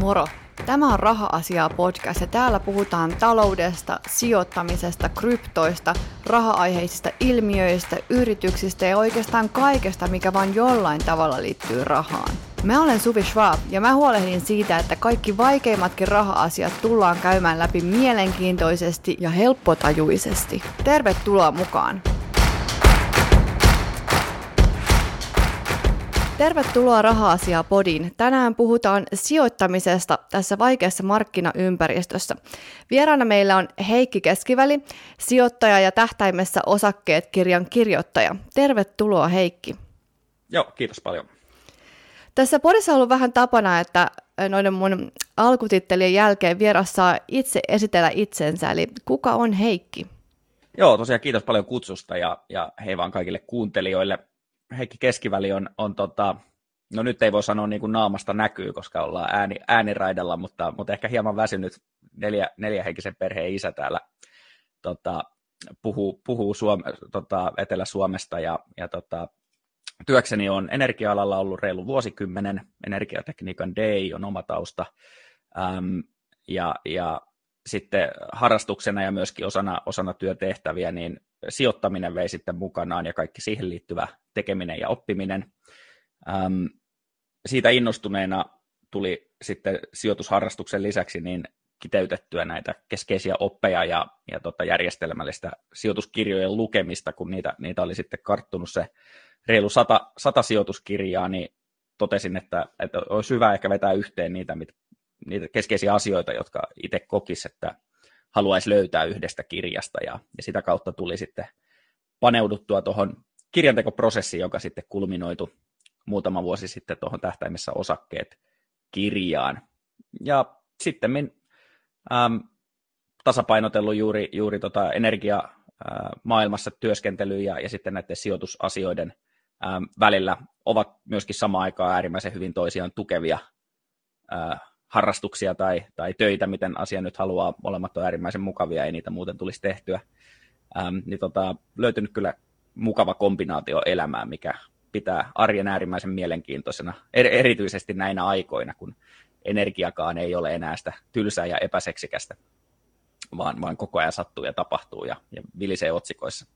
Moro! Tämä on Raha-asiaa podcast ja täällä puhutaan taloudesta, sijoittamisesta, kryptoista, raha-aiheisista ilmiöistä, yrityksistä ja oikeastaan kaikesta, mikä vain jollain tavalla liittyy rahaan. Mä olen Suvi Schwab ja mä huolehdin siitä, että kaikki vaikeimmatkin raha-asiat tullaan käymään läpi mielenkiintoisesti ja helppotajuisesti. Tervetuloa mukaan! Tervetuloa Raha-asiaa podiin. Tänään puhutaan sijoittamisesta tässä vaikeassa markkinaympäristössä. Vieraana meillä on Heikki Keskiväli, sijoittaja ja tähtäimessä osakkeet kirjan kirjoittaja. Tervetuloa Heikki. Joo, kiitos paljon. Tässä podissa on ollut vähän tapana, että noiden mun alkutittelien jälkeen vieras saa itse esitellä itsensä, eli kuka on Heikki? Joo, tosiaan kiitos paljon kutsusta ja, ja hei vaan kaikille kuuntelijoille. Heikki Keskiväli on, on tota, no nyt ei voi sanoa niin kuin naamasta näkyy, koska ollaan ääni, ääniraidalla, mutta, mutta ehkä hieman väsynyt. Neljä, neljähenkisen perheen isä täällä tota, puhuu, puhuu Suome, tota, Etelä-Suomesta ja, ja tota, työkseni on energia-alalla ollut reilu vuosikymmenen, energiatekniikan DI on oma tausta, äm, ja, ja sitten harrastuksena ja myöskin osana, osana työtehtäviä, niin sijoittaminen vei sitten mukanaan ja kaikki siihen liittyvä tekeminen ja oppiminen. Ähm, siitä innostuneena tuli sitten sijoitusharrastuksen lisäksi niin kiteytettyä näitä keskeisiä oppeja ja, ja tota järjestelmällistä sijoituskirjojen lukemista, kun niitä, niitä oli sitten karttunut se reilu sata, sata sijoituskirjaa, niin totesin, että, että olisi hyvä ehkä vetää yhteen niitä, mit, niitä keskeisiä asioita, jotka itse kokisi, että haluaisi löytää yhdestä kirjasta, ja, ja sitä kautta tuli sitten paneuduttua tuohon kirjantekoprosessiin, joka sitten kulminoitu muutama vuosi sitten tuohon tähtäimessä osakkeet kirjaan. Ja sitten äm, tasapainotellut juuri, juuri tota energia maailmassa työskentelyä ja, ja sitten näiden sijoitusasioiden äm, välillä ovat myöskin samaan aikaan äärimmäisen hyvin toisiaan tukevia ää, harrastuksia tai, tai töitä, miten asia nyt haluaa, molemmat on äärimmäisen mukavia, ei niitä muuten tulisi tehtyä. Äm, niin tota, löytynyt kyllä mukava kombinaatio elämään, mikä pitää arjen äärimmäisen mielenkiintoisena, er, erityisesti näinä aikoina, kun energiakaan ei ole enää sitä tylsää ja epäseksikästä, vaan, vaan koko ajan sattuu ja tapahtuu ja, ja vilisee otsikoissa.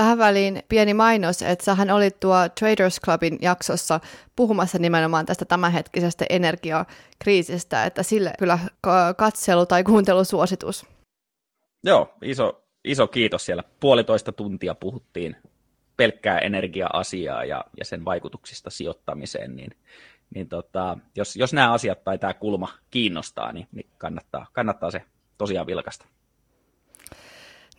Tähän väliin pieni mainos, että sähän olit tuo Traders Clubin jaksossa puhumassa nimenomaan tästä tämänhetkisestä energiakriisistä, että sille kyllä katselu tai kuuntelusuositus. Joo, iso, iso kiitos siellä. Puolitoista tuntia puhuttiin pelkkää energia-asiaa ja, ja sen vaikutuksista sijoittamiseen, niin, niin tota, jos, jos nämä asiat tai tämä kulma kiinnostaa, niin, niin kannattaa, kannattaa se tosiaan vilkasta.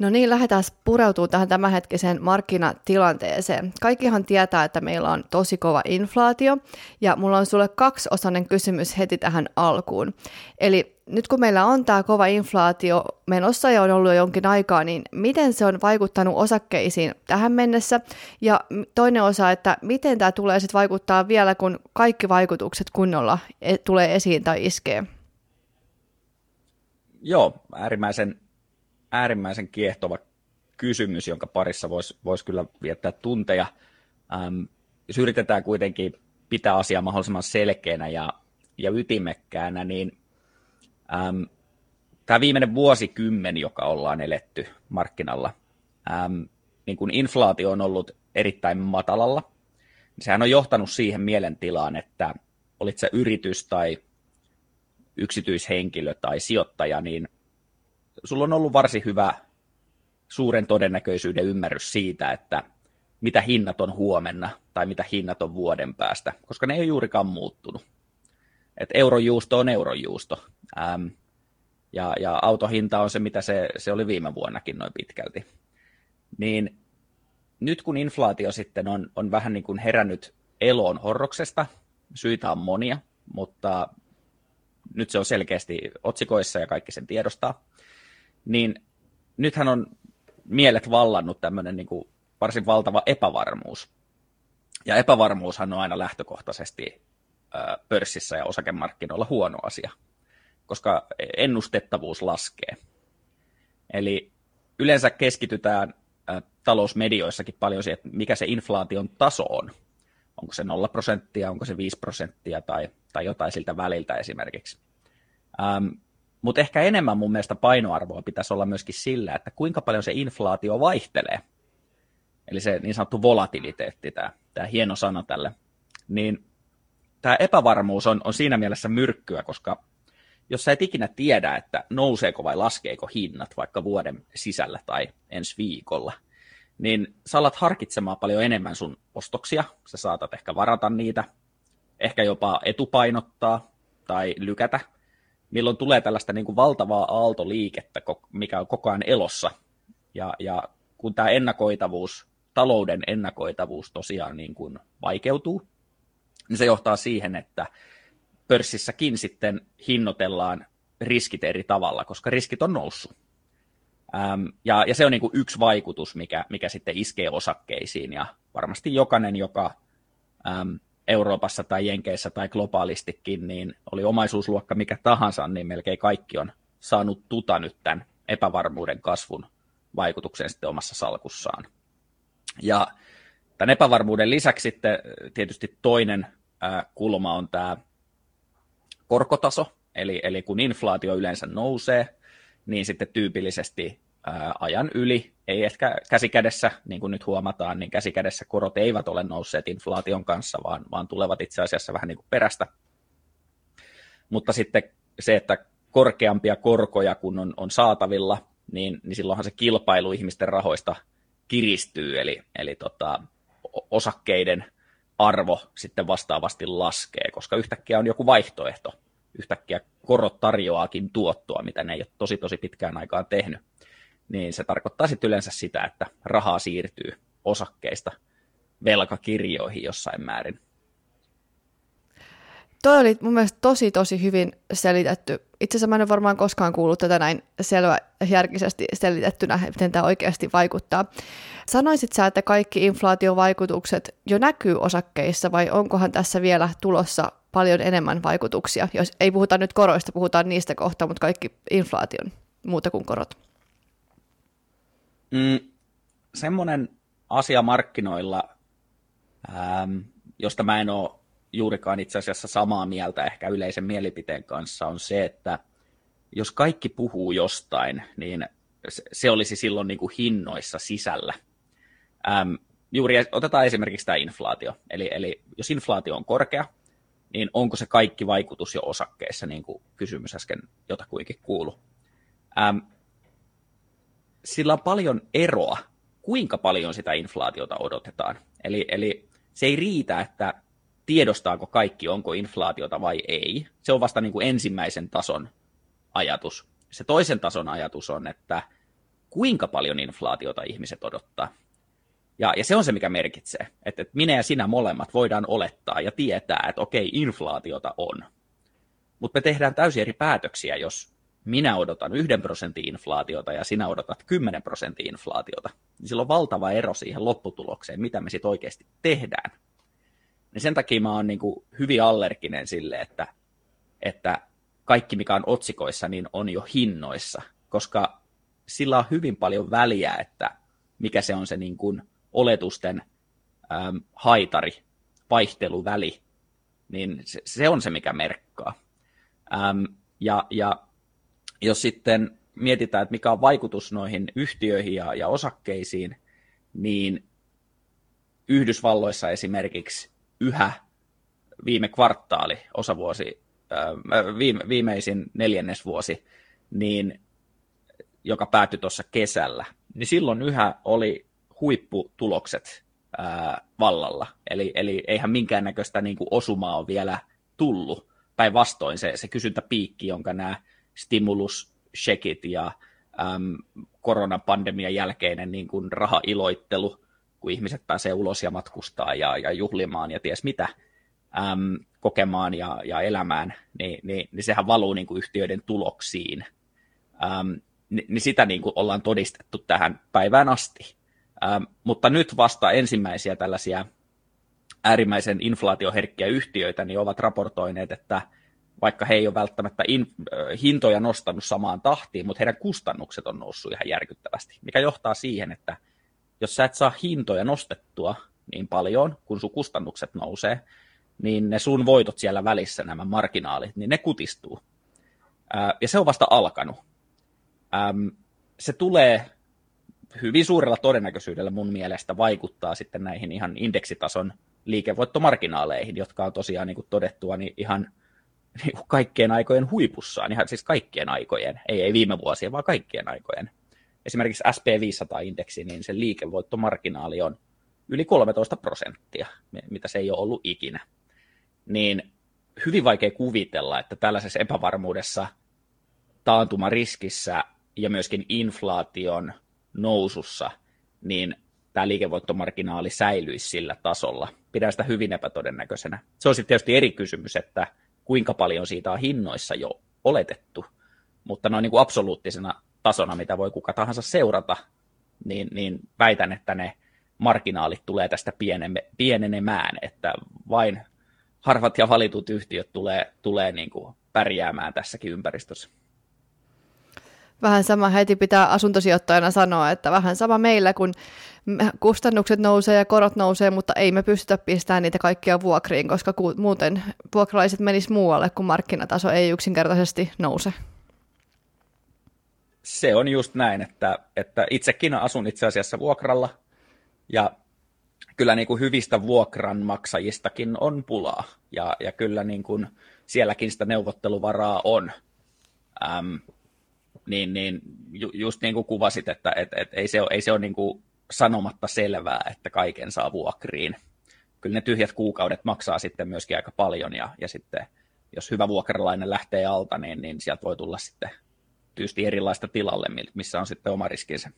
No niin, lähdetään pureutumaan tähän tämänhetkiseen markkinatilanteeseen. Kaikkihan tietää, että meillä on tosi kova inflaatio, ja mulla on sulle kaksiosainen kysymys heti tähän alkuun. Eli nyt kun meillä on tämä kova inflaatio menossa ja on ollut jo jonkin aikaa, niin miten se on vaikuttanut osakkeisiin tähän mennessä? Ja toinen osa, että miten tämä tulee sitten vaikuttaa vielä, kun kaikki vaikutukset kunnolla e-, tulee esiin tai iskee? Joo, äärimmäisen äärimmäisen kiehtova kysymys, jonka parissa voisi vois kyllä viettää tunteja. Ähm, jos yritetään kuitenkin pitää asiaa mahdollisimman selkeänä ja, ja ytimekkäänä, niin ähm, tämä viimeinen vuosikymmen, joka ollaan eletty markkinalla, ähm, niin kun inflaatio on ollut erittäin matalalla, niin sehän on johtanut siihen mielentilaan, että olit se yritys tai yksityishenkilö tai sijoittaja, niin sulla on ollut varsin hyvä suuren todennäköisyyden ymmärrys siitä, että mitä hinnat on huomenna tai mitä hinnat on vuoden päästä, koska ne ei ole juurikaan muuttunut. Et eurojuusto on eurojuusto. Ähm, ja, ja autohinta on se, mitä se, se oli viime vuonnakin noin pitkälti. Niin nyt kun inflaatio sitten on, on vähän niin kuin herännyt eloon horroksesta, syitä on monia, mutta nyt se on selkeästi otsikoissa ja kaikki sen tiedostaa, niin nythän on mielet vallannut tämmöinen niin kuin varsin valtava epävarmuus. Ja epävarmuushan on aina lähtökohtaisesti pörssissä ja osakemarkkinoilla huono asia, koska ennustettavuus laskee. Eli yleensä keskitytään talousmedioissakin paljon siihen, että mikä se inflaation taso on. Onko se 0 prosenttia, onko se 5 prosenttia tai, tai jotain siltä väliltä esimerkiksi. Mutta ehkä enemmän mun mielestä painoarvoa pitäisi olla myöskin sillä, että kuinka paljon se inflaatio vaihtelee. Eli se niin sanottu volatiliteetti, tämä, hieno sana tälle. Niin tämä epävarmuus on, on siinä mielessä myrkkyä, koska jos sä et ikinä tiedä, että nouseeko vai laskeeko hinnat vaikka vuoden sisällä tai ensi viikolla, niin sä alat harkitsemaan paljon enemmän sun ostoksia. Sä saatat ehkä varata niitä, ehkä jopa etupainottaa tai lykätä, milloin tulee tällaista niin kuin valtavaa aaltoliikettä, mikä on koko ajan elossa. Ja, ja kun tämä ennakoitavuus, talouden ennakoitavuus tosiaan niin kuin vaikeutuu, niin se johtaa siihen, että pörssissäkin sitten hinnoitellaan riskit eri tavalla, koska riskit on noussut. Ähm, ja, ja se on niin kuin yksi vaikutus, mikä, mikä sitten iskee osakkeisiin, ja varmasti jokainen, joka äm, Euroopassa tai Jenkeissä tai globaalistikin, niin oli omaisuusluokka mikä tahansa, niin melkein kaikki on saanut tuta nyt tämän epävarmuuden kasvun vaikutuksen sitten omassa salkussaan. Ja tämän epävarmuuden lisäksi sitten tietysti toinen äh, kulma on tämä korkotaso, eli, eli kun inflaatio yleensä nousee, niin sitten tyypillisesti ää, ajan yli, ei ehkä käsikädessä, niin kuin nyt huomataan, niin käsikädessä korot eivät ole nousseet inflaation kanssa, vaan, vaan tulevat itse asiassa vähän niin kuin perästä. Mutta sitten se, että korkeampia korkoja kun on, on saatavilla, niin, niin silloinhan se kilpailu ihmisten rahoista kiristyy, eli, eli tota, osakkeiden arvo sitten vastaavasti laskee, koska yhtäkkiä on joku vaihtoehto. Yhtäkkiä korot tarjoaakin tuottoa, mitä ne ei ole tosi tosi pitkään aikaan tehnyt. Niin se tarkoittaa sitten yleensä sitä, että rahaa siirtyy osakkeista velkakirjoihin jossain määrin. Toi oli mun mielestä tosi tosi hyvin selitetty. Itse asiassa mä en ole varmaan koskaan kuullut tätä näin järkisesti selitettynä, miten tämä oikeasti vaikuttaa. Sanoisit sä, että kaikki inflaatiovaikutukset jo näkyy osakkeissa vai onkohan tässä vielä tulossa paljon enemmän vaikutuksia? Jos ei puhuta nyt koroista, puhutaan niistä kohta, mutta kaikki inflaation muuta kuin korot. Mm, semmoinen asia markkinoilla, ähm, josta mä en ole juurikaan itse asiassa samaa mieltä ehkä yleisen mielipiteen kanssa, on se, että jos kaikki puhuu jostain, niin se olisi silloin niin kuin hinnoissa sisällä. Ähm, juuri otetaan esimerkiksi tämä inflaatio. Eli, eli jos inflaatio on korkea, niin onko se kaikki vaikutus jo osakkeissa, niin kuin kysymys äsken jotakuinkin kuulu. Ähm, sillä on paljon eroa, kuinka paljon sitä inflaatiota odotetaan. Eli, eli se ei riitä, että tiedostaako kaikki, onko inflaatiota vai ei. Se on vasta niin kuin ensimmäisen tason ajatus. Se toisen tason ajatus on, että kuinka paljon inflaatiota ihmiset odottaa. Ja, ja se on se, mikä merkitsee, että, että minä ja sinä molemmat voidaan olettaa ja tietää, että okei, inflaatiota on. Mutta me tehdään täysin eri päätöksiä, jos minä odotan yhden prosentin inflaatiota ja sinä odotat 10 prosentin inflaatiota. Niin sillä on valtava ero siihen lopputulokseen, mitä me sitten oikeasti tehdään. Niin sen takia mä oon niin kuin hyvin allerginen sille, että, että kaikki mikä on otsikoissa, niin on jo hinnoissa, koska sillä on hyvin paljon väliä, että mikä se on se niin kuin oletusten ähm, haitari, vaihteluväli, niin se, se on se, mikä merkkaa. Ähm, ja, ja jos sitten mietitään, että mikä on vaikutus noihin yhtiöihin ja, ja osakkeisiin, niin Yhdysvalloissa esimerkiksi yhä viime kvartaali, osavuosi, viime, viimeisin neljännesvuosi, niin, joka päättyi tuossa kesällä, niin silloin yhä oli huipputulokset ää, vallalla. Eli, eli eihän minkäännäköistä niin kuin osumaa ole vielä tullut. Päinvastoin se, se kysyntäpiikki, jonka nämä stimulus-shekit ja äm, koronapandemian jälkeinen niin kuin rahailoittelu, kun ihmiset pääsee ulos ja matkustaa ja, ja juhlimaan ja ties mitä äm, kokemaan ja, ja elämään, niin, niin, niin sehän valuu niin kuin yhtiöiden tuloksiin. Äm, niin, niin sitä niin kuin ollaan todistettu tähän päivään asti. Ähm, mutta nyt vasta ensimmäisiä tällaisia äärimmäisen inflaatioherkkiä yhtiöitä niin ovat raportoineet, että vaikka he ei ole välttämättä in, hintoja nostanut samaan tahtiin, mutta heidän kustannukset on noussut ihan järkyttävästi, mikä johtaa siihen, että jos sä et saa hintoja nostettua niin paljon, kun sun kustannukset nousee, niin ne sun voitot siellä välissä, nämä marginaalit, niin ne kutistuu. Ja se on vasta alkanut. Se tulee hyvin suurella todennäköisyydellä mun mielestä vaikuttaa sitten näihin ihan indeksitason liikevoittomarginaaleihin, jotka on tosiaan niin kuin todettua niin ihan niin kuin kaikkien aikojen huipussaan, ihan siis kaikkien aikojen, ei, ei viime vuosien, vaan kaikkien aikojen. Esimerkiksi SP500-indeksi, niin se liikevoittomarginaali on yli 13 prosenttia, mitä se ei ole ollut ikinä. Niin hyvin vaikea kuvitella, että tällaisessa epävarmuudessa, taantumariskissä ja myöskin inflaation nousussa, niin tämä liikevoittomarginaali säilyisi sillä tasolla. Pidän sitä hyvin epätodennäköisenä. Se on sitten tietysti eri kysymys, että kuinka paljon siitä on hinnoissa jo oletettu, mutta noin niin kuin absoluuttisena tasona, mitä voi kuka tahansa seurata, niin, niin väitän, että ne marginaalit tulee tästä pienenemään, että vain harvat ja valitut yhtiöt tulee, tulee niin kuin pärjäämään tässäkin ympäristössä vähän sama heti pitää asuntosijoittajana sanoa, että vähän sama meillä, kun kustannukset nousee ja korot nousee, mutta ei me pystytä pistämään niitä kaikkia vuokriin, koska muuten vuokralaiset menis muualle, kun markkinataso ei yksinkertaisesti nouse. Se on just näin, että, että itsekin asun itse asiassa vuokralla ja kyllä niin kuin hyvistä vuokranmaksajistakin on pulaa ja, ja kyllä niin kuin sielläkin sitä neuvotteluvaraa on. Ähm, niin, niin ju, just niin kuin kuvasit, että et, et, ei se ole, ei se ole niin kuin sanomatta selvää, että kaiken saa vuokriin. Kyllä ne tyhjät kuukaudet maksaa sitten myöskin aika paljon, ja, ja sitten jos hyvä vuokralainen lähtee alta, niin, niin sieltä voi tulla sitten tyysti erilaista tilalle, missä on sitten oma riskinsä.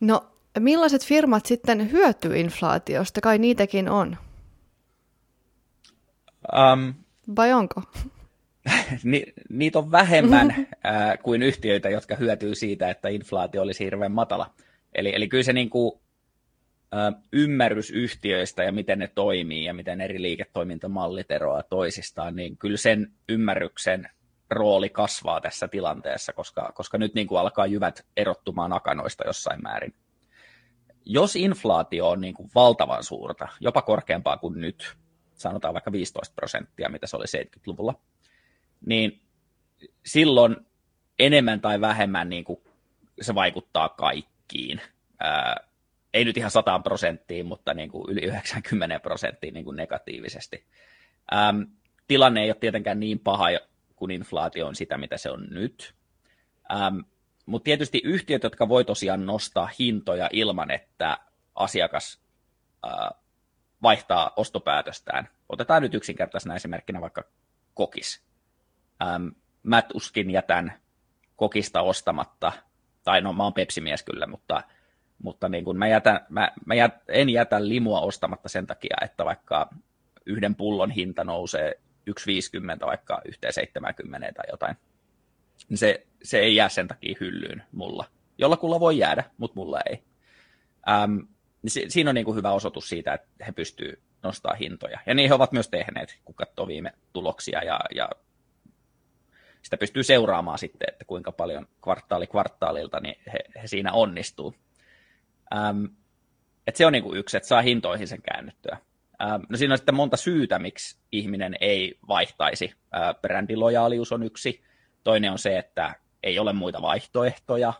No, millaiset firmat sitten hyötyy inflaatiosta? Kai niitäkin on. Um, Vai onko? Ni, niitä on vähemmän ää, kuin yhtiöitä, jotka hyötyy siitä, että inflaatio olisi hirveän matala. Eli, eli kyllä se niin kuin, ä, ymmärrys yhtiöistä ja miten ne toimii ja miten eri liiketoimintamallit eroaa toisistaan, niin kyllä sen ymmärryksen rooli kasvaa tässä tilanteessa, koska, koska nyt niin kuin alkaa jyvät erottumaan akanoista jossain määrin. Jos inflaatio on niin kuin valtavan suurta, jopa korkeampaa kuin nyt, sanotaan vaikka 15 prosenttia, mitä se oli 70-luvulla, niin silloin enemmän tai vähemmän niin kuin se vaikuttaa kaikkiin. Ää, ei nyt ihan 100 prosenttiin, mutta niin kuin yli 90 prosenttiin niin kuin negatiivisesti. Ähm, tilanne ei ole tietenkään niin paha, kun inflaatio on sitä, mitä se on nyt. Ähm, mutta tietysti yhtiöt, jotka voi tosiaan nostaa hintoja ilman, että asiakas vaihtaa ostopäätöstään. Otetaan nyt yksinkertaisena esimerkkinä vaikka kokis ähm, mä tuskin jätän kokista ostamatta, tai no mä oon pepsimies kyllä, mutta, mutta niin kun mä, jätän, mä, mä jät, en jätä limua ostamatta sen takia, että vaikka yhden pullon hinta nousee 1,50 vaikka 1,70 tai jotain, niin se, se ei jää sen takia hyllyyn mulla. Jollakulla voi jäädä, mutta mulla ei. Ähm, niin si, siinä on niin kuin hyvä osoitus siitä, että he pystyvät nostaa hintoja. Ja niin he ovat myös tehneet, kun katsoo viime tuloksia ja, ja sitä pystyy seuraamaan sitten, että kuinka paljon kvartaali kvartaalilta niin he, he siinä onnistuu. Ähm, et se on niin kuin yksi, että saa hintoihin sen käännyttyä. Ähm, no siinä on sitten monta syytä, miksi ihminen ei vaihtaisi. Äh, brändilojaalius on yksi. Toinen on se, että ei ole muita vaihtoehtoja.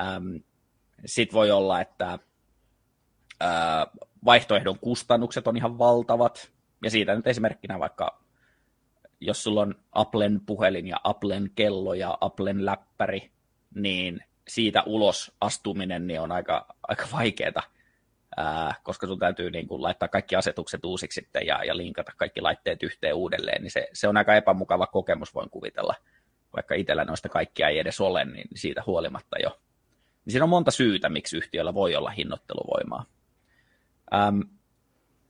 Ähm, sitten voi olla, että äh, vaihtoehdon kustannukset on ihan valtavat. Ja siitä nyt esimerkkinä vaikka jos sulla on Applen puhelin ja Applen kello ja Applen läppäri, niin siitä ulos astuminen niin on aika, aika vaikeaa, koska sun täytyy niin kuin, laittaa kaikki asetukset uusiksi sitten ja, ja linkata kaikki laitteet yhteen uudelleen, niin se, se on aika epämukava kokemus, voin kuvitella, vaikka itsellä noista kaikkia ei edes ole, niin siitä huolimatta jo. Niin siinä on monta syytä, miksi yhtiöllä voi olla hinnoitteluvoimaa.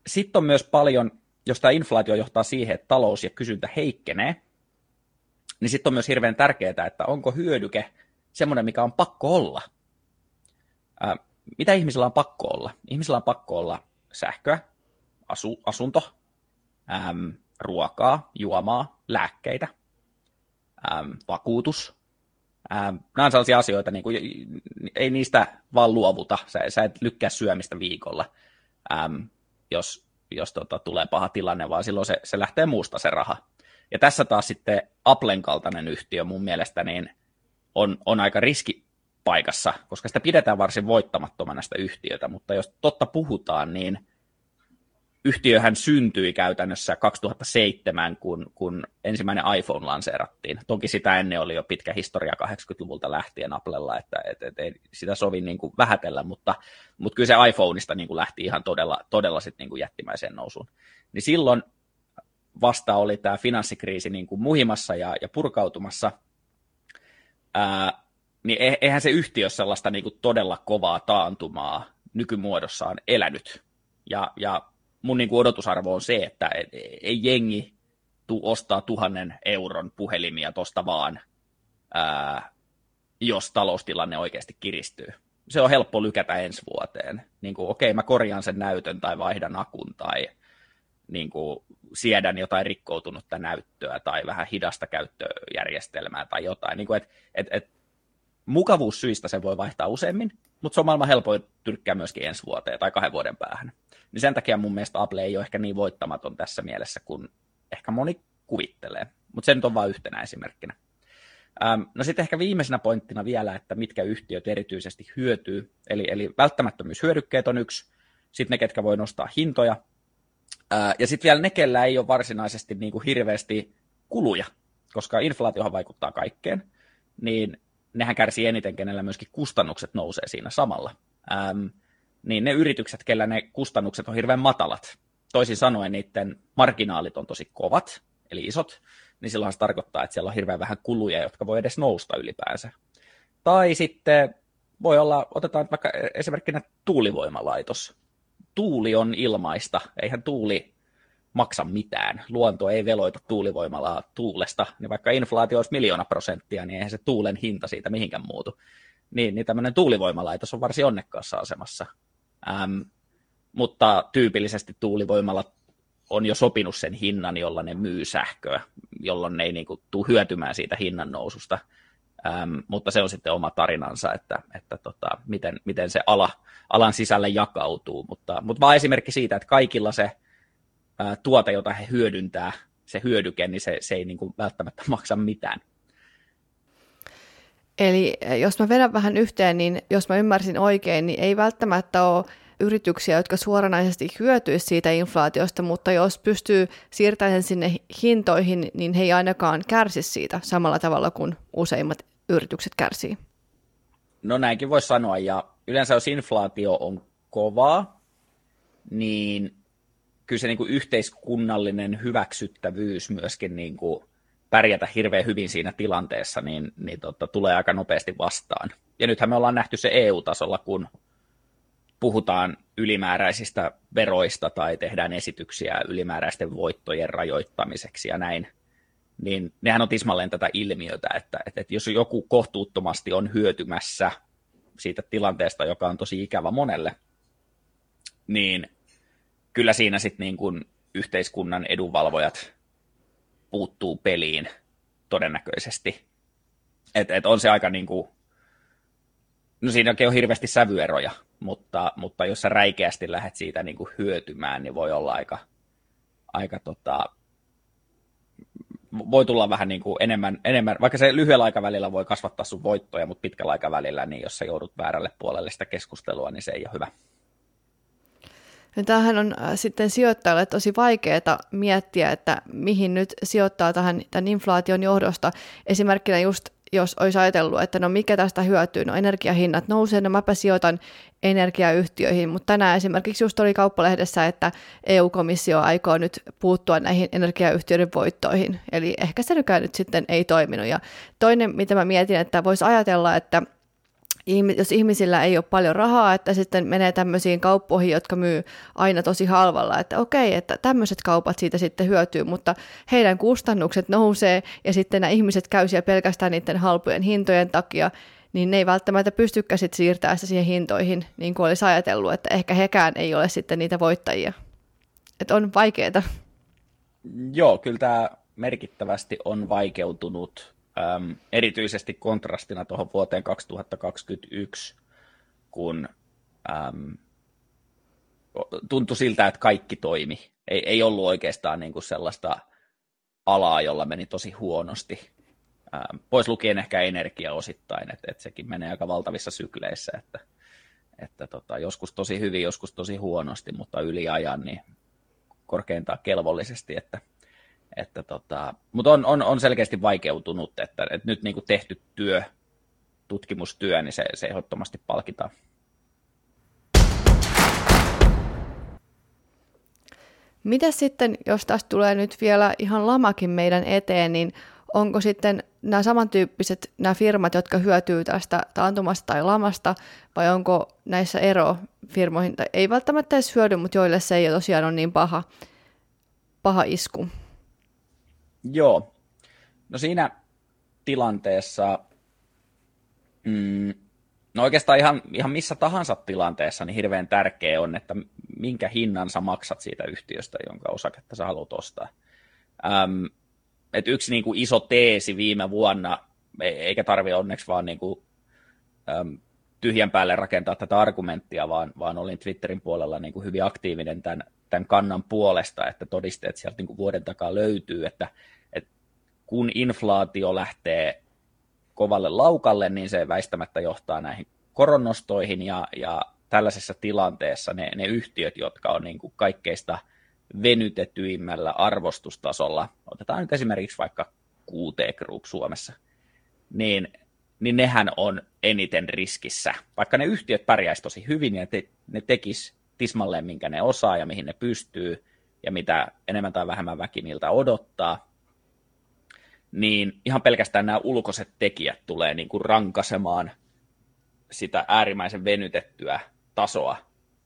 Sitten on myös paljon jos tämä inflaatio johtaa siihen, että talous ja kysyntä heikkenee, niin sitten on myös hirveän tärkeää, että onko hyödyke semmoinen, mikä on pakko olla. Ää, mitä ihmisillä on pakko olla? Ihmisillä on pakko olla sähköä, asu, asunto, äm, ruokaa, juomaa, lääkkeitä, äm, vakuutus. Äm, nämä on sellaisia asioita, niin kuin, ei niistä vaan luovuta. Sä, sä et lykkää syömistä viikolla, äm, jos jos tota, tulee paha tilanne, vaan silloin se, se lähtee muusta se raha. Ja tässä taas sitten Applen kaltainen yhtiö mun mielestä niin on, on aika riskipaikassa, koska sitä pidetään varsin voittamattomana sitä yhtiötä, mutta jos totta puhutaan, niin yhtiöhän syntyi käytännössä 2007, kun, kun ensimmäinen iPhone lanseerattiin. Toki sitä ennen oli jo pitkä historia 80-luvulta lähtien Applella, että et, et, ei sitä sovi niin kuin vähätellä, mutta, mutta kyllä se iPhoneista niin kuin lähti ihan todella, todella sit niin kuin jättimäiseen nousuun. Niin silloin vasta oli tämä finanssikriisi niin kuin muhimassa ja, ja purkautumassa, ää, niin e, eihän se yhtiö sellaista niin kuin todella kovaa taantumaa nykymuodossaan elänyt. Ja, ja mun niin kuin odotusarvo on se, että ei jengi tuu ostaa tuhannen euron puhelimia tosta vaan, ää, jos taloustilanne oikeasti kiristyy. Se on helppo lykätä ensi vuoteen. Niin kuin, okei, mä korjaan sen näytön tai vaihdan akun tai niin kuin, siedän jotain rikkoutunutta näyttöä tai vähän hidasta käyttöjärjestelmää tai jotain. Niin kuin, et, et, et, mukavuussyistä se voi vaihtaa useammin, mutta se on maailman helpoin tyrkkää myöskin ensi vuoteen tai kahden vuoden päähän. Niin sen takia mun mielestä Apple ei ole ehkä niin voittamaton tässä mielessä kuin ehkä moni kuvittelee. Mutta se nyt on vain yhtenä esimerkkinä. Ähm, no sitten ehkä viimeisenä pointtina vielä, että mitkä yhtiöt erityisesti hyötyy. Eli, eli välttämättömyyshyödykkeet on yksi, sitten ne, ketkä voi nostaa hintoja. Äh, ja sitten vielä ne, kellä ei ole varsinaisesti niin kuin hirveästi kuluja, koska inflaatiohan vaikuttaa kaikkeen, niin nehän kärsii eniten, kenellä myöskin kustannukset nousee siinä samalla. Ähm, niin ne yritykset, kellä ne kustannukset on hirveän matalat, toisin sanoen niiden marginaalit on tosi kovat, eli isot, niin silloin se tarkoittaa, että siellä on hirveän vähän kuluja, jotka voi edes nousta ylipäänsä. Tai sitten voi olla, otetaan vaikka esimerkkinä tuulivoimalaitos. Tuuli on ilmaista, eihän tuuli maksa mitään. Luonto ei veloita tuulivoimalaa tuulesta, niin vaikka inflaatio olisi miljoona prosenttia, niin eihän se tuulen hinta siitä mihinkään muutu. Niin, niin tämmöinen tuulivoimalaitos on varsin onnekkaassa asemassa. Ähm, mutta tyypillisesti tuulivoimalla on jo sopinut sen hinnan, jolla ne myy sähköä, jolloin ne ei niin kuin, tule hyötymään siitä hinnan noususta. Ähm, mutta se on sitten oma tarinansa, että, että tota, miten, miten se ala, alan sisälle jakautuu. Mutta, mutta vaan esimerkki siitä, että kaikilla se ää, tuote, jota he hyödyntää, se hyödyke, niin se, se ei niin kuin välttämättä maksa mitään. Eli jos mä vedän vähän yhteen, niin jos mä ymmärsin oikein, niin ei välttämättä ole yrityksiä, jotka suoranaisesti hyötyisivät siitä inflaatiosta, mutta jos pystyy siirtämään sinne hintoihin, niin he ei ainakaan kärsi siitä samalla tavalla kuin useimmat yritykset kärsii. No näinkin voisi sanoa, ja yleensä jos inflaatio on kovaa, niin kyllä se niin kuin yhteiskunnallinen hyväksyttävyys myöskin niin kuin pärjätä hirveän hyvin siinä tilanteessa, niin, niin tota, tulee aika nopeasti vastaan. Ja nythän me ollaan nähty se EU-tasolla, kun puhutaan ylimääräisistä veroista tai tehdään esityksiä ylimääräisten voittojen rajoittamiseksi ja näin, niin nehän on tismalleen tätä ilmiötä, että, että, että jos joku kohtuuttomasti on hyötymässä siitä tilanteesta, joka on tosi ikävä monelle, niin kyllä siinä sitten niin kuin yhteiskunnan edunvalvojat puuttuu peliin todennäköisesti. Et, et on se aika niin kuin, no siinäkin on hirveästi sävyeroja, mutta, mutta jos sä räikeästi lähdet siitä niin kuin hyötymään, niin voi olla aika, aika tota, voi tulla vähän niin kuin enemmän, enemmän, vaikka se lyhyellä aikavälillä voi kasvattaa sun voittoja, mutta pitkällä aikavälillä, niin jos sä joudut väärälle puolelle sitä keskustelua, niin se ei ole hyvä. Ja tämähän on äh, sitten sijoittajalle tosi vaikeaa miettiä, että mihin nyt sijoittaa tähän tämän inflaation johdosta. Esimerkkinä just jos olisi ajatellut, että no mikä tästä hyötyy, no energiahinnat nousee, no mäpä sijoitan energiayhtiöihin, mutta tänään esimerkiksi just oli kauppalehdessä, että EU-komissio aikoo nyt puuttua näihin energiayhtiöiden voittoihin, eli ehkä se nyt sitten ei toiminut. Ja toinen, mitä mä mietin, että voisi ajatella, että jos ihmisillä ei ole paljon rahaa, että sitten menee tämmöisiin kauppoihin, jotka myy aina tosi halvalla, että okei, että tämmöiset kaupat siitä sitten hyötyy, mutta heidän kustannukset nousee ja sitten nämä ihmiset käy siellä pelkästään niiden halpojen hintojen takia, niin ne ei välttämättä pystykään sitten siirtää sitä siihen hintoihin, niin kuin olisi ajatellut, että ehkä hekään ei ole sitten niitä voittajia. Että on vaikeaa. Joo, kyllä tämä merkittävästi on vaikeutunut äm, erityisesti kontrastina tuohon vuoteen 2021, kun äm, tuntui siltä, että kaikki toimi. Ei, ei ollut oikeastaan niin kuin sellaista alaa, jolla meni tosi huonosti. Ähm, pois lukien ehkä energia osittain, että, että sekin menee aika valtavissa sykleissä, että, että tota, joskus tosi hyvin, joskus tosi huonosti, mutta yli ajan niin korkeintaan kelvollisesti, että, että tota, mutta on, on, on, selkeästi vaikeutunut, että, että nyt niin kuin tehty työ, tutkimustyö, niin se, se ehdottomasti palkitaan. Mitä sitten, jos tästä tulee nyt vielä ihan lamakin meidän eteen, niin onko sitten nämä samantyyppiset nämä firmat, jotka hyötyy tästä taantumasta tai lamasta, vai onko näissä ero firmoihin, tai ei välttämättä edes hyödy, mutta joille se ei tosiaan ole niin paha, paha isku? Joo. No siinä tilanteessa, mm, no oikeastaan ihan, ihan missä tahansa tilanteessa, niin hirveän tärkeä on, että minkä hinnan sä maksat siitä yhtiöstä, jonka osaketta sä haluat ostaa. Ähm, et yksi niin kuin iso teesi viime vuonna, e, eikä tarvi onneksi vaan niin kuin, äm, tyhjän päälle rakentaa tätä argumenttia, vaan, vaan olin Twitterin puolella niin kuin hyvin aktiivinen tämän, tämän kannan puolesta, että todisteet sieltä niin kuin vuoden takaa löytyy, että, että kun inflaatio lähtee kovalle laukalle, niin se väistämättä johtaa näihin koronnostoihin ja, ja tällaisessa tilanteessa ne, ne yhtiöt, jotka on niin kuin kaikkeista – venytetyimmällä arvostustasolla, otetaan nyt esimerkiksi vaikka QT Group Suomessa, niin, niin nehän on eniten riskissä. Vaikka ne yhtiöt pärjäisi tosi hyvin ja te, ne tekis tismalleen, minkä ne osaa ja mihin ne pystyy, ja mitä enemmän tai vähemmän väki niiltä odottaa, niin ihan pelkästään nämä ulkoiset tekijät tulee niin kuin rankasemaan sitä äärimmäisen venytettyä tasoa,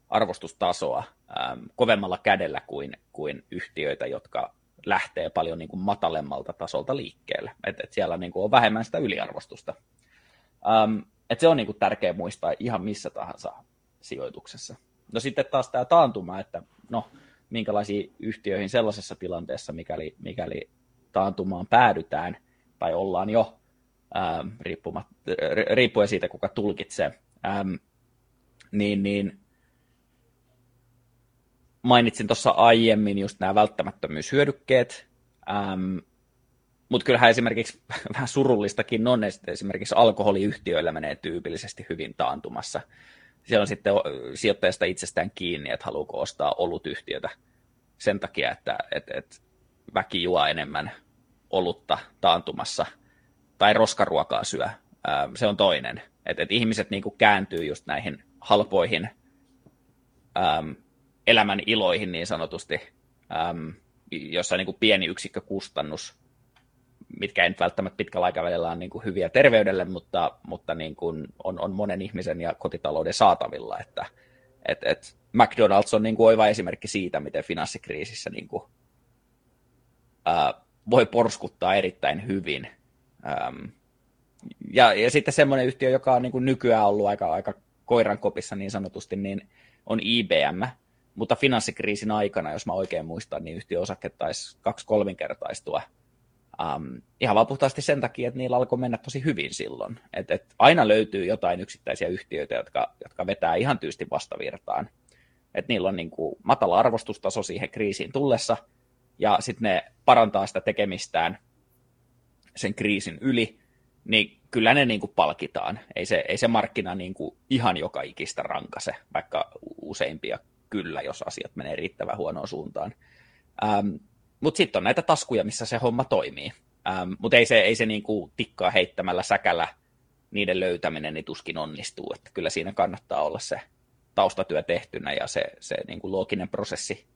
arvostustasoa ähm, kovemmalla kädellä kuin, kuin yhtiöitä, jotka lähtee paljon niin kuin matalemmalta tasolta liikkeelle. Et, et siellä niin kuin on vähemmän sitä yliarvostusta. Ähm, et se on niin kuin tärkeä muistaa ihan missä tahansa sijoituksessa. No sitten taas tämä taantuma, että no, minkälaisiin yhtiöihin sellaisessa tilanteessa, mikäli, mikäli taantumaan päädytään tai ollaan jo ähm, riippumat, riippuen siitä, kuka tulkitsee, ähm, niin, niin mainitsin tuossa aiemmin just nämä välttämättömyyshyödykkeet, ähm, mutta kyllähän esimerkiksi vähän surullistakin on, että esimerkiksi alkoholiyhtiöillä menee tyypillisesti hyvin taantumassa. Siellä on sitten sijoittajasta itsestään kiinni, että haluuko ostaa olutyhtiötä sen takia, että, että, että väki juo enemmän olutta taantumassa tai roskaruokaa syö. Se on toinen. Että, että ihmiset niin kuin kääntyy just näihin halpoihin ähm, elämän iloihin niin sanotusti, äm, jossa niin kuin pieni yksikkökustannus, mitkä ei nyt välttämättä pitkällä aikavälillä ole niin kuin hyviä terveydelle, mutta, mutta niin kuin on, on monen ihmisen ja kotitalouden saatavilla. Että, et, et McDonald's on niin kuin oiva esimerkki siitä, miten finanssikriisissä niin kuin, ää, voi porskuttaa erittäin hyvin. Ähm, ja, ja sitten semmoinen yhtiö, joka on niin kuin nykyään ollut aika, aika koirankopissa niin sanotusti, niin on IBM, mutta finanssikriisin aikana, jos mä oikein muistan, niin osake taisi kaksi kolminkertaistua. Um, ihan vaan puhtaasti sen takia, että niillä alkoi mennä tosi hyvin silloin. Et, et aina löytyy jotain yksittäisiä yhtiöitä, jotka, jotka vetää ihan tyysti vastavirtaan. Et niillä on niin kuin matala arvostustaso siihen kriisiin tullessa, ja sitten ne parantaa sitä tekemistään sen kriisin yli, niin kyllä ne niin kuin palkitaan. Ei se, ei se markkina niin kuin ihan joka ikistä rankase, vaikka useimpia kyllä, jos asiat menee riittävän huonoon suuntaan. Ähm, Mutta sitten on näitä taskuja, missä se homma toimii. Ähm, Mutta ei se, ei se niinku tikkaa heittämällä säkällä niiden löytäminen niin tuskin onnistuu. Että kyllä siinä kannattaa olla se taustatyö tehtynä ja se, se niinku looginen prosessi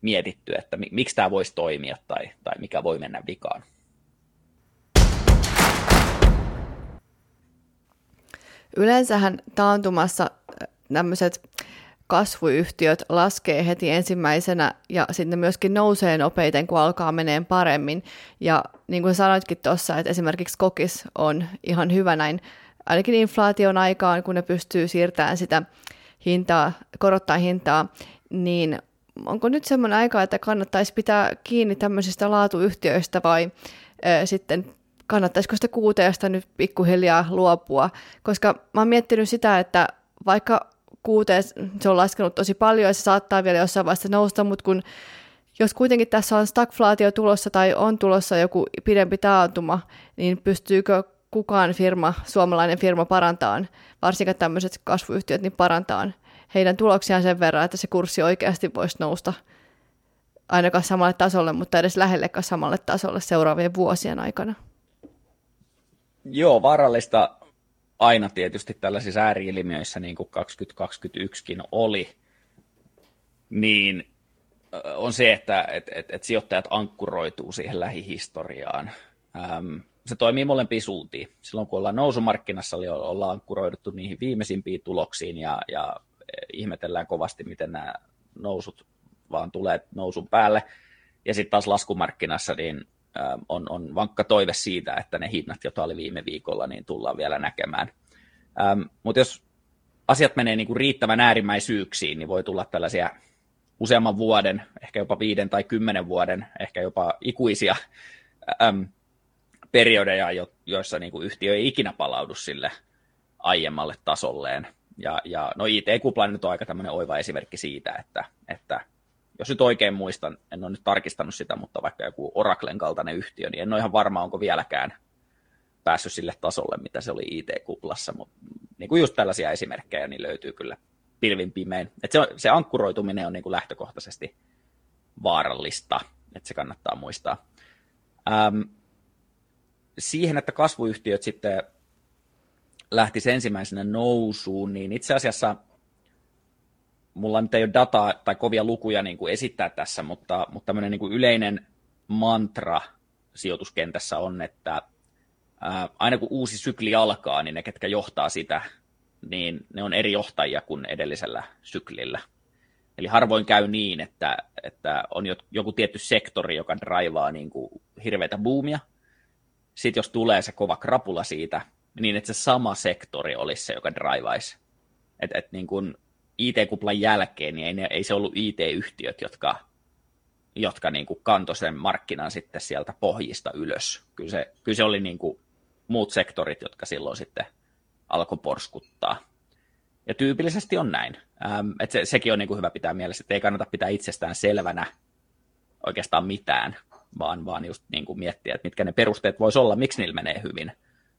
mietitty, että miksi tämä voisi toimia tai, tai mikä voi mennä vikaan. Yleensähän taantumassa tämmöiset kasvuyhtiöt laskee heti ensimmäisenä ja sitten myöskin nousee nopeiten, kun alkaa meneen paremmin. Ja niin kuin sanoitkin tuossa, että esimerkiksi kokis on ihan hyvä näin, ainakin inflaation aikaan, kun ne pystyy siirtämään sitä hintaa, korottaa hintaa, niin onko nyt semmoinen aika, että kannattaisi pitää kiinni tämmöisistä laatuyhtiöistä vai ö, sitten kannattaisiko sitä kuuteesta nyt pikkuhiljaa luopua? Koska mä oon miettinyt sitä, että vaikka kuuteen se on laskenut tosi paljon ja se saattaa vielä jossain vaiheessa nousta, mutta kun jos kuitenkin tässä on stagflaatio tulossa tai on tulossa joku pidempi taantuma, niin pystyykö kukaan firma, suomalainen firma parantaa, varsinkin tämmöiset kasvuyhtiöt, niin parantaa heidän tuloksiaan sen verran, että se kurssi oikeasti voisi nousta ainakaan samalle tasolle, mutta edes lähellekään samalle tasolle seuraavien vuosien aikana. Joo, vaarallista aina tietysti tällaisissa ääriilmiöissä, niin kuin 2021kin oli, niin on se, että et, et, et sijoittajat ankkuroituu siihen lähihistoriaan. Ähm, se toimii molempiin suuntiin. Silloin kun ollaan nousumarkkinassa, oli, ollaan ankkuroiduttu niihin viimeisimpiin tuloksiin ja, ja ihmetellään kovasti, miten nämä nousut vaan tulee nousun päälle. Ja sitten taas laskumarkkinassa niin on, on vankka toive siitä, että ne hinnat, joita oli viime viikolla, niin tullaan vielä näkemään. Ähm, Mutta jos asiat menee niin kuin riittävän äärimmäisyyksiin, niin voi tulla tällaisia useamman vuoden, ehkä jopa viiden tai kymmenen vuoden, ehkä jopa ikuisia äm, periodeja, jo, joissa niin kuin yhtiö ei ikinä palaudu sille aiemmalle tasolleen. Ja, ja no IT-kupla nyt on aika tämmöinen oiva esimerkki siitä, että, että jos nyt oikein muistan, en ole nyt tarkistanut sitä, mutta vaikka joku Oraclen kaltainen yhtiö, niin en ole ihan varma, onko vieläkään päässyt sille tasolle, mitä se oli IT-kuplassa, mutta niin kuin just tällaisia esimerkkejä niin löytyy kyllä pilvin pimein. Et se, se ankkuroituminen on niin kuin lähtökohtaisesti vaarallista, että se kannattaa muistaa. Ähm, siihen, että kasvuyhtiöt sitten lähtisi ensimmäisenä nousuun, niin itse asiassa mulla nyt ei ole dataa tai kovia lukuja niin kuin esittää tässä, mutta, mutta tämmöinen niin kuin yleinen mantra sijoituskentässä on, että ää, aina kun uusi sykli alkaa, niin ne, ketkä johtaa sitä, niin ne on eri johtajia kuin edellisellä syklillä. Eli harvoin käy niin, että, että on joku tietty sektori, joka draivaa niin kuin hirveätä boomia. Sitten jos tulee se kova krapula siitä, niin että se sama sektori olisi se, joka draivaisi. Että et niin kuin IT-kuplan jälkeen, niin ei, ne, ei se ollut IT-yhtiöt, jotka, jotka niin kuin kantoi sen markkinan sitten sieltä pohjista ylös. Kyllä se, kyllä se oli niin kuin muut sektorit, jotka silloin sitten alkoi porskuttaa. Ja tyypillisesti on näin. Ähm, että se, sekin on niin kuin hyvä pitää mielessä, että ei kannata pitää itsestään selvänä oikeastaan mitään, vaan, vaan just niin kuin miettiä, että mitkä ne perusteet voisi olla, miksi niillä menee hyvin.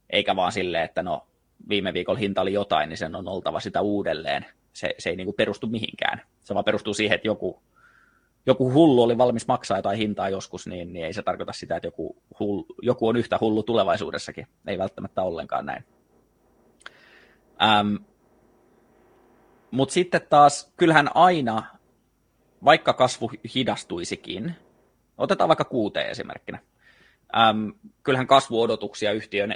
Eikä vaan silleen, että no viime viikolla hinta oli jotain, niin sen on oltava sitä uudelleen. Se, se ei niin kuin perustu mihinkään. Se vaan perustuu siihen, että joku, joku hullu oli valmis maksaa jotain hintaa joskus, niin, niin ei se tarkoita sitä, että joku, hullu, joku on yhtä hullu tulevaisuudessakin. Ei välttämättä ollenkaan näin. Ähm, Mutta sitten taas, kyllähän aina, vaikka kasvu hidastuisikin, otetaan vaikka kuuteen esimerkkinä, ähm, kyllähän kasvuodotuksia yhtiön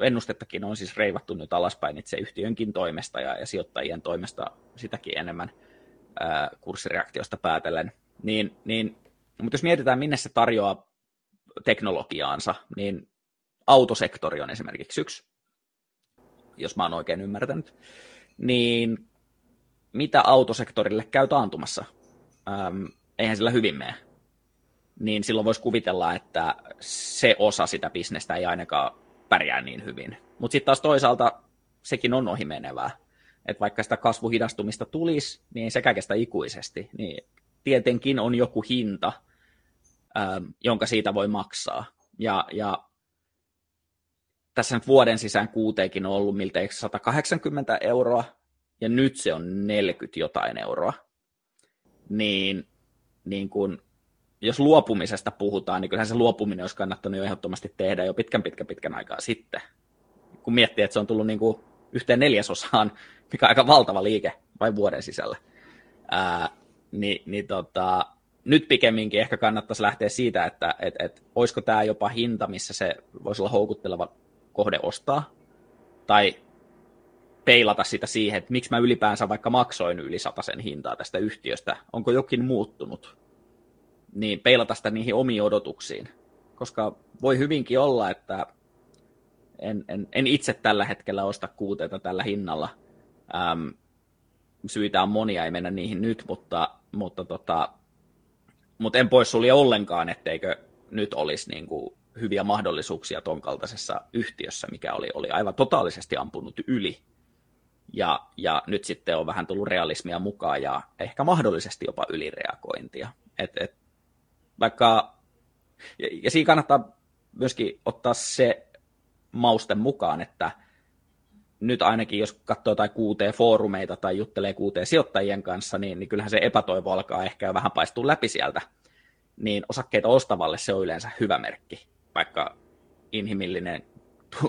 ennustettakin on siis reivattu nyt alaspäin itse yhtiönkin toimesta ja, ja sijoittajien toimesta sitäkin enemmän äh, kurssireaktiosta päätellen. Niin, niin, mutta jos mietitään, minne se tarjoaa teknologiaansa, niin autosektori on esimerkiksi yksi jos mä oon oikein ymmärtänyt, niin mitä autosektorille käy taantumassa? Ähm, eihän sillä hyvin mene. Niin silloin voisi kuvitella, että se osa sitä bisnestä ei ainakaan pärjää niin hyvin. Mutta sitten taas toisaalta sekin on ohimenevää. Että vaikka sitä kasvuhidastumista tulisi, niin ei kestä ikuisesti. Niin tietenkin on joku hinta, ähm, jonka siitä voi maksaa. Ja, ja tässä nyt vuoden sisään kuuteenkin on ollut miltei 180 euroa, ja nyt se on 40 jotain euroa. Niin, niin kun, jos luopumisesta puhutaan, niin kyllähän se luopuminen olisi kannattanut jo ehdottomasti tehdä jo pitkän, pitkän, pitkän aikaa sitten. Kun miettii, että se on tullut niin kuin yhteen neljäsosaan, mikä on aika valtava liike vain vuoden sisällä. Ää, niin, niin tota, nyt pikemminkin ehkä kannattaisi lähteä siitä, että et, et, olisiko tämä jopa hinta, missä se voisi olla houkutteleva kohde ostaa, tai peilata sitä siihen, että miksi mä ylipäänsä vaikka maksoin yli sen hintaa tästä yhtiöstä, onko jokin muuttunut, niin peilata sitä niihin omiin odotuksiin. Koska voi hyvinkin olla, että en, en, en itse tällä hetkellä osta kuuteita tällä hinnalla. Ähm, syitä on monia, ei mennä niihin nyt, mutta, mutta, tota, mutta en poissulje ollenkaan, etteikö nyt olisi niin kuin hyviä mahdollisuuksia ton kaltaisessa yhtiössä, mikä oli, oli aivan totaalisesti ampunut yli ja, ja nyt sitten on vähän tullut realismia mukaan ja ehkä mahdollisesti jopa ylireagointia. Et, et, vaikka, ja, ja siinä kannattaa myöskin ottaa se mauste mukaan, että nyt ainakin jos katsoo jotain kuuteen foorumeita tai juttelee kuuteen sijoittajien kanssa, niin, niin kyllähän se epätoivo alkaa ehkä vähän paistua läpi sieltä. Niin osakkeita ostavalle se on yleensä hyvä merkki, vaikka inhimillinen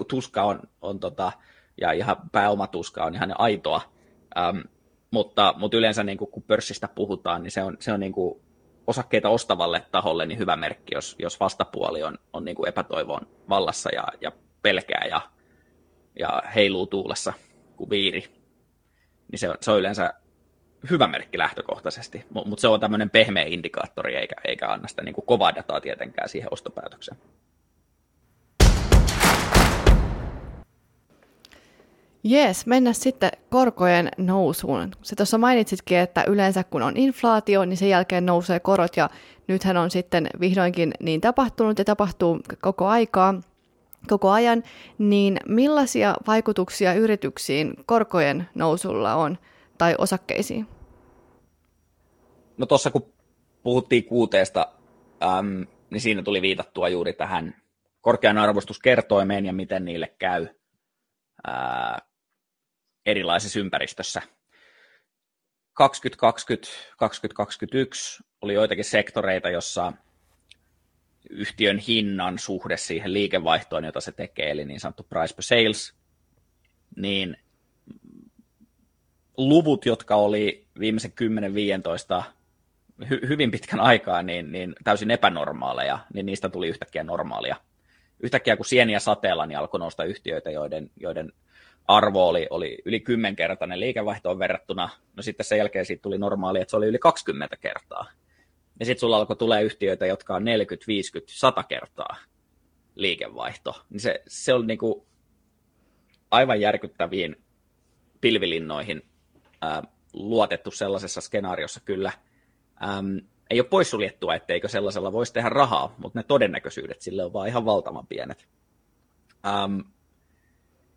tuska on, on tota, ja ihan pääomatuska on ihan aitoa. Ähm, mutta, mutta yleensä niin kuin, kun pörssistä puhutaan, niin se on, se on niin kuin osakkeita ostavalle taholle niin hyvä merkki, jos, jos vastapuoli on, on niin kuin epätoivon vallassa ja, ja pelkää ja, ja heiluu tuulessa kuin viiri. Niin se, se on yleensä hyvä merkki lähtökohtaisesti, mutta se on tämmöinen pehmeä indikaattori eikä, eikä anna sitä niin kuin kovaa dataa tietenkään siihen ostopäätökseen. Jees, mennä sitten korkojen nousuun. Se tuossa mainitsitkin, että yleensä kun on inflaatio, niin sen jälkeen nousee korot ja nythän on sitten vihdoinkin niin tapahtunut ja tapahtuu koko aikaa, koko ajan, niin millaisia vaikutuksia yrityksiin korkojen nousulla on tai osakkeisiin? No tuossa kun puhuttiin kuuteesta, äm, niin siinä tuli viitattua juuri tähän korkean arvostuskertoimeen ja miten niille käy erilaisessa ympäristössä. 2020-2021 oli joitakin sektoreita, jossa yhtiön hinnan suhde siihen liikevaihtoon, jota se tekee, eli niin sanottu price per sales, niin luvut, jotka oli viimeisen 10-15 hy- hyvin pitkän aikaa niin, niin täysin epänormaaleja, niin niistä tuli yhtäkkiä normaalia. Yhtäkkiä kun sieniä sateella, niin alkoi nousta yhtiöitä, joiden, joiden arvo oli, oli yli kymmenkertainen liikevaihtoon verrattuna. No sitten sen jälkeen siitä tuli normaali, että se oli yli 20 kertaa. Ja sitten sulla alkoi tulee yhtiöitä, jotka on 40, 50, 100 kertaa liikevaihto. Niin se, se oli niinku aivan järkyttäviin pilvilinnoihin ää, luotettu sellaisessa skenaariossa kyllä. Äm, ei ole poissuljettua, etteikö sellaisella voisi tehdä rahaa, mutta ne todennäköisyydet sille on vaan ihan valtavan pienet. Äm,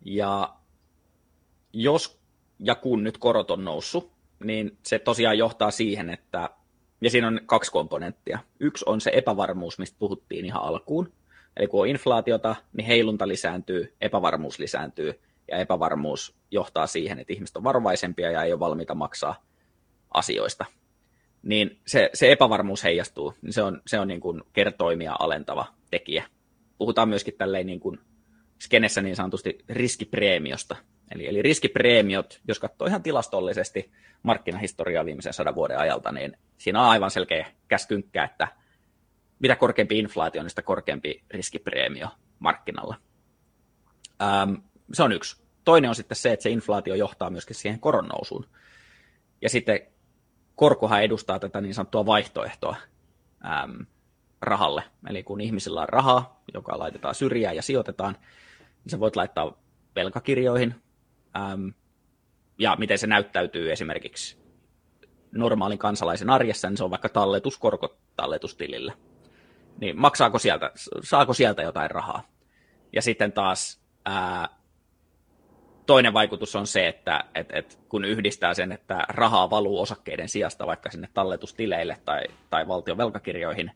ja jos ja kun nyt korot on noussut, niin se tosiaan johtaa siihen, että, ja siinä on kaksi komponenttia. Yksi on se epävarmuus, mistä puhuttiin ihan alkuun. Eli kun on inflaatiota, niin heilunta lisääntyy, epävarmuus lisääntyy, ja epävarmuus johtaa siihen, että ihmiset on varovaisempia ja ei ole valmiita maksaa asioista. Niin se, se epävarmuus heijastuu, niin se on, se on niin kuin kertoimia alentava tekijä. Puhutaan myöskin tälleen niin kuin skenessä niin sanotusti riskipreemiosta, Eli, eli riskipreemiot, jos katsoo ihan tilastollisesti markkinahistoriaa viimeisen sadan vuoden ajalta, niin siinä on aivan selkeä käskynkkä, että mitä korkeampi inflaatio, niin sitä korkeampi riskipreemio markkinalla. Ähm, se on yksi. Toinen on sitten se, että se inflaatio johtaa myöskin siihen koron nousuun. Ja sitten korkohan edustaa tätä niin sanottua vaihtoehtoa ähm, rahalle. Eli kun ihmisillä on rahaa, joka laitetaan syrjään ja sijoitetaan, niin sä voit laittaa velkakirjoihin, äm, ja miten se näyttäytyy esimerkiksi normaalin kansalaisen arjessa, niin se on vaikka talletuskorko talletustilille. Niin maksaako sieltä, saako sieltä jotain rahaa? Ja sitten taas ää, toinen vaikutus on se, että et, et kun yhdistää sen, että rahaa valuu osakkeiden sijasta vaikka sinne talletustileille tai, tai valtion velkakirjoihin,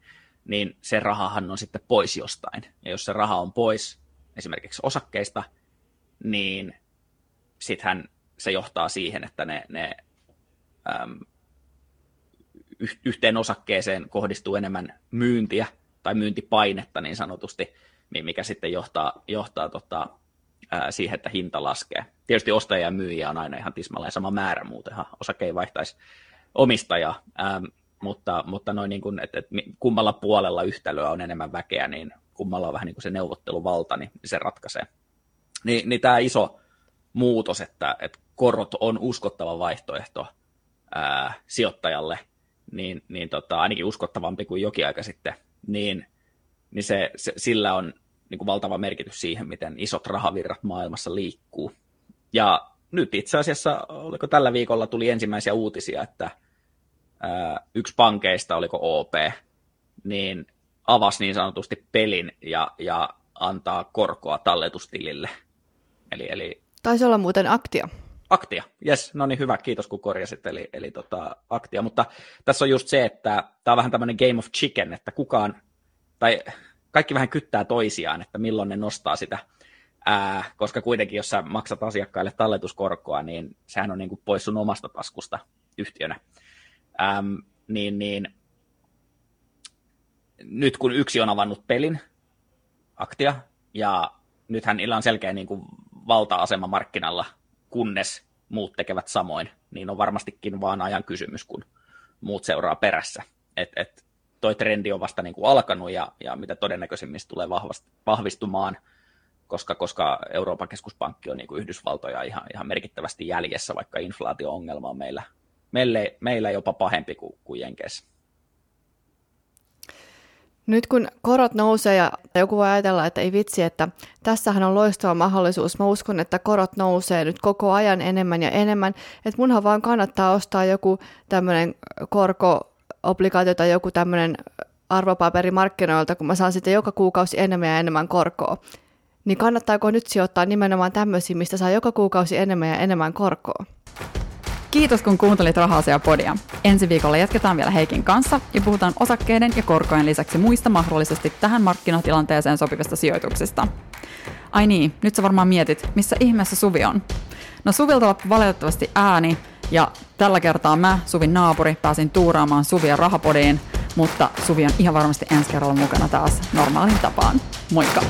niin se rahahan on sitten pois jostain. Ja jos se raha on pois esimerkiksi osakkeista, niin sittenhän se johtaa siihen, että ne, ne äm, yhteen osakkeeseen kohdistuu enemmän myyntiä tai myyntipainetta niin sanotusti, mikä sitten johtaa, johtaa tota, ää, siihen, että hinta laskee. Tietysti ostajia ja myyjiä on aina ihan tismalleen sama määrä, muutenhan osake ei vaihtaisi omistajaa, äm, mutta, mutta noin niin kuin, että, että kummalla puolella yhtälöä on enemmän väkeä, niin kummalla on vähän niin kuin se neuvotteluvalta, niin se ratkaisee. Niin, niin tämä iso muutos, että, että korot on uskottava vaihtoehto ää, sijoittajalle, niin, niin tota, ainakin uskottavampi kuin jokin aika sitten, niin, niin se, se, sillä on niin kuin valtava merkitys siihen, miten isot rahavirrat maailmassa liikkuu. Ja nyt itse asiassa, oliko tällä viikolla tuli ensimmäisiä uutisia, että ää, yksi pankeista, oliko OP, niin avasi niin sanotusti pelin ja, ja antaa korkoa talletustilille. Eli, eli Taisi olla muuten aktio. Aktia, yes, no niin hyvä, kiitos kun korjasit, eli, eli tota, Aktia, mutta tässä on just se, että tämä on vähän tämmöinen game of chicken, että kukaan, tai kaikki vähän kyttää toisiaan, että milloin ne nostaa sitä, ää, koska kuitenkin jos sä maksat asiakkaille talletuskorkoa, niin sehän on niin kuin pois sun omasta taskusta yhtiönä. Äm, niin, niin nyt kun yksi on avannut pelin, Aktia, ja nythän niillä on selkeä niin kuin valta-asema markkinalla, kunnes muut tekevät samoin, niin on varmastikin vaan ajan kysymys, kun muut seuraa perässä. Et, et toi trendi on vasta niin kuin alkanut ja, ja mitä todennäköisimmin se tulee vahvast, vahvistumaan, koska, koska Euroopan keskuspankki on niin kuin Yhdysvaltoja ihan, ihan merkittävästi jäljessä, vaikka inflaatio-ongelma on meillä, meille, meillä jopa pahempi kuin, kuin Jenkeissä. Nyt kun korot nousee ja joku voi ajatella, että ei vitsi, että tässähän on loistava mahdollisuus. Mä uskon, että korot nousee nyt koko ajan enemmän ja enemmän. Että munhan vaan kannattaa ostaa joku tämmöinen korko-obligaatio tai joku tämmöinen arvopaperi markkinoilta, kun mä saan sitten joka kuukausi enemmän ja enemmän korkoa. Niin kannattaako nyt sijoittaa nimenomaan tämmöisiä, mistä saa joka kuukausi enemmän ja enemmän korkoa? Kiitos kun kuuntelit Rahasia podia. Ensi viikolla jatketaan vielä Heikin kanssa ja puhutaan osakkeiden ja korkojen lisäksi muista mahdollisesti tähän markkinatilanteeseen sopivista sijoituksista. Ai niin, nyt sä varmaan mietit, missä ihmeessä Suvi on. No Suvilta loppu valitettavasti ääni ja tällä kertaa mä, Suvin naapuri, pääsin tuuraamaan Suvia rahapodiin, mutta Suvi on ihan varmasti ensi kerralla mukana taas normaalin tapaan. Moikka!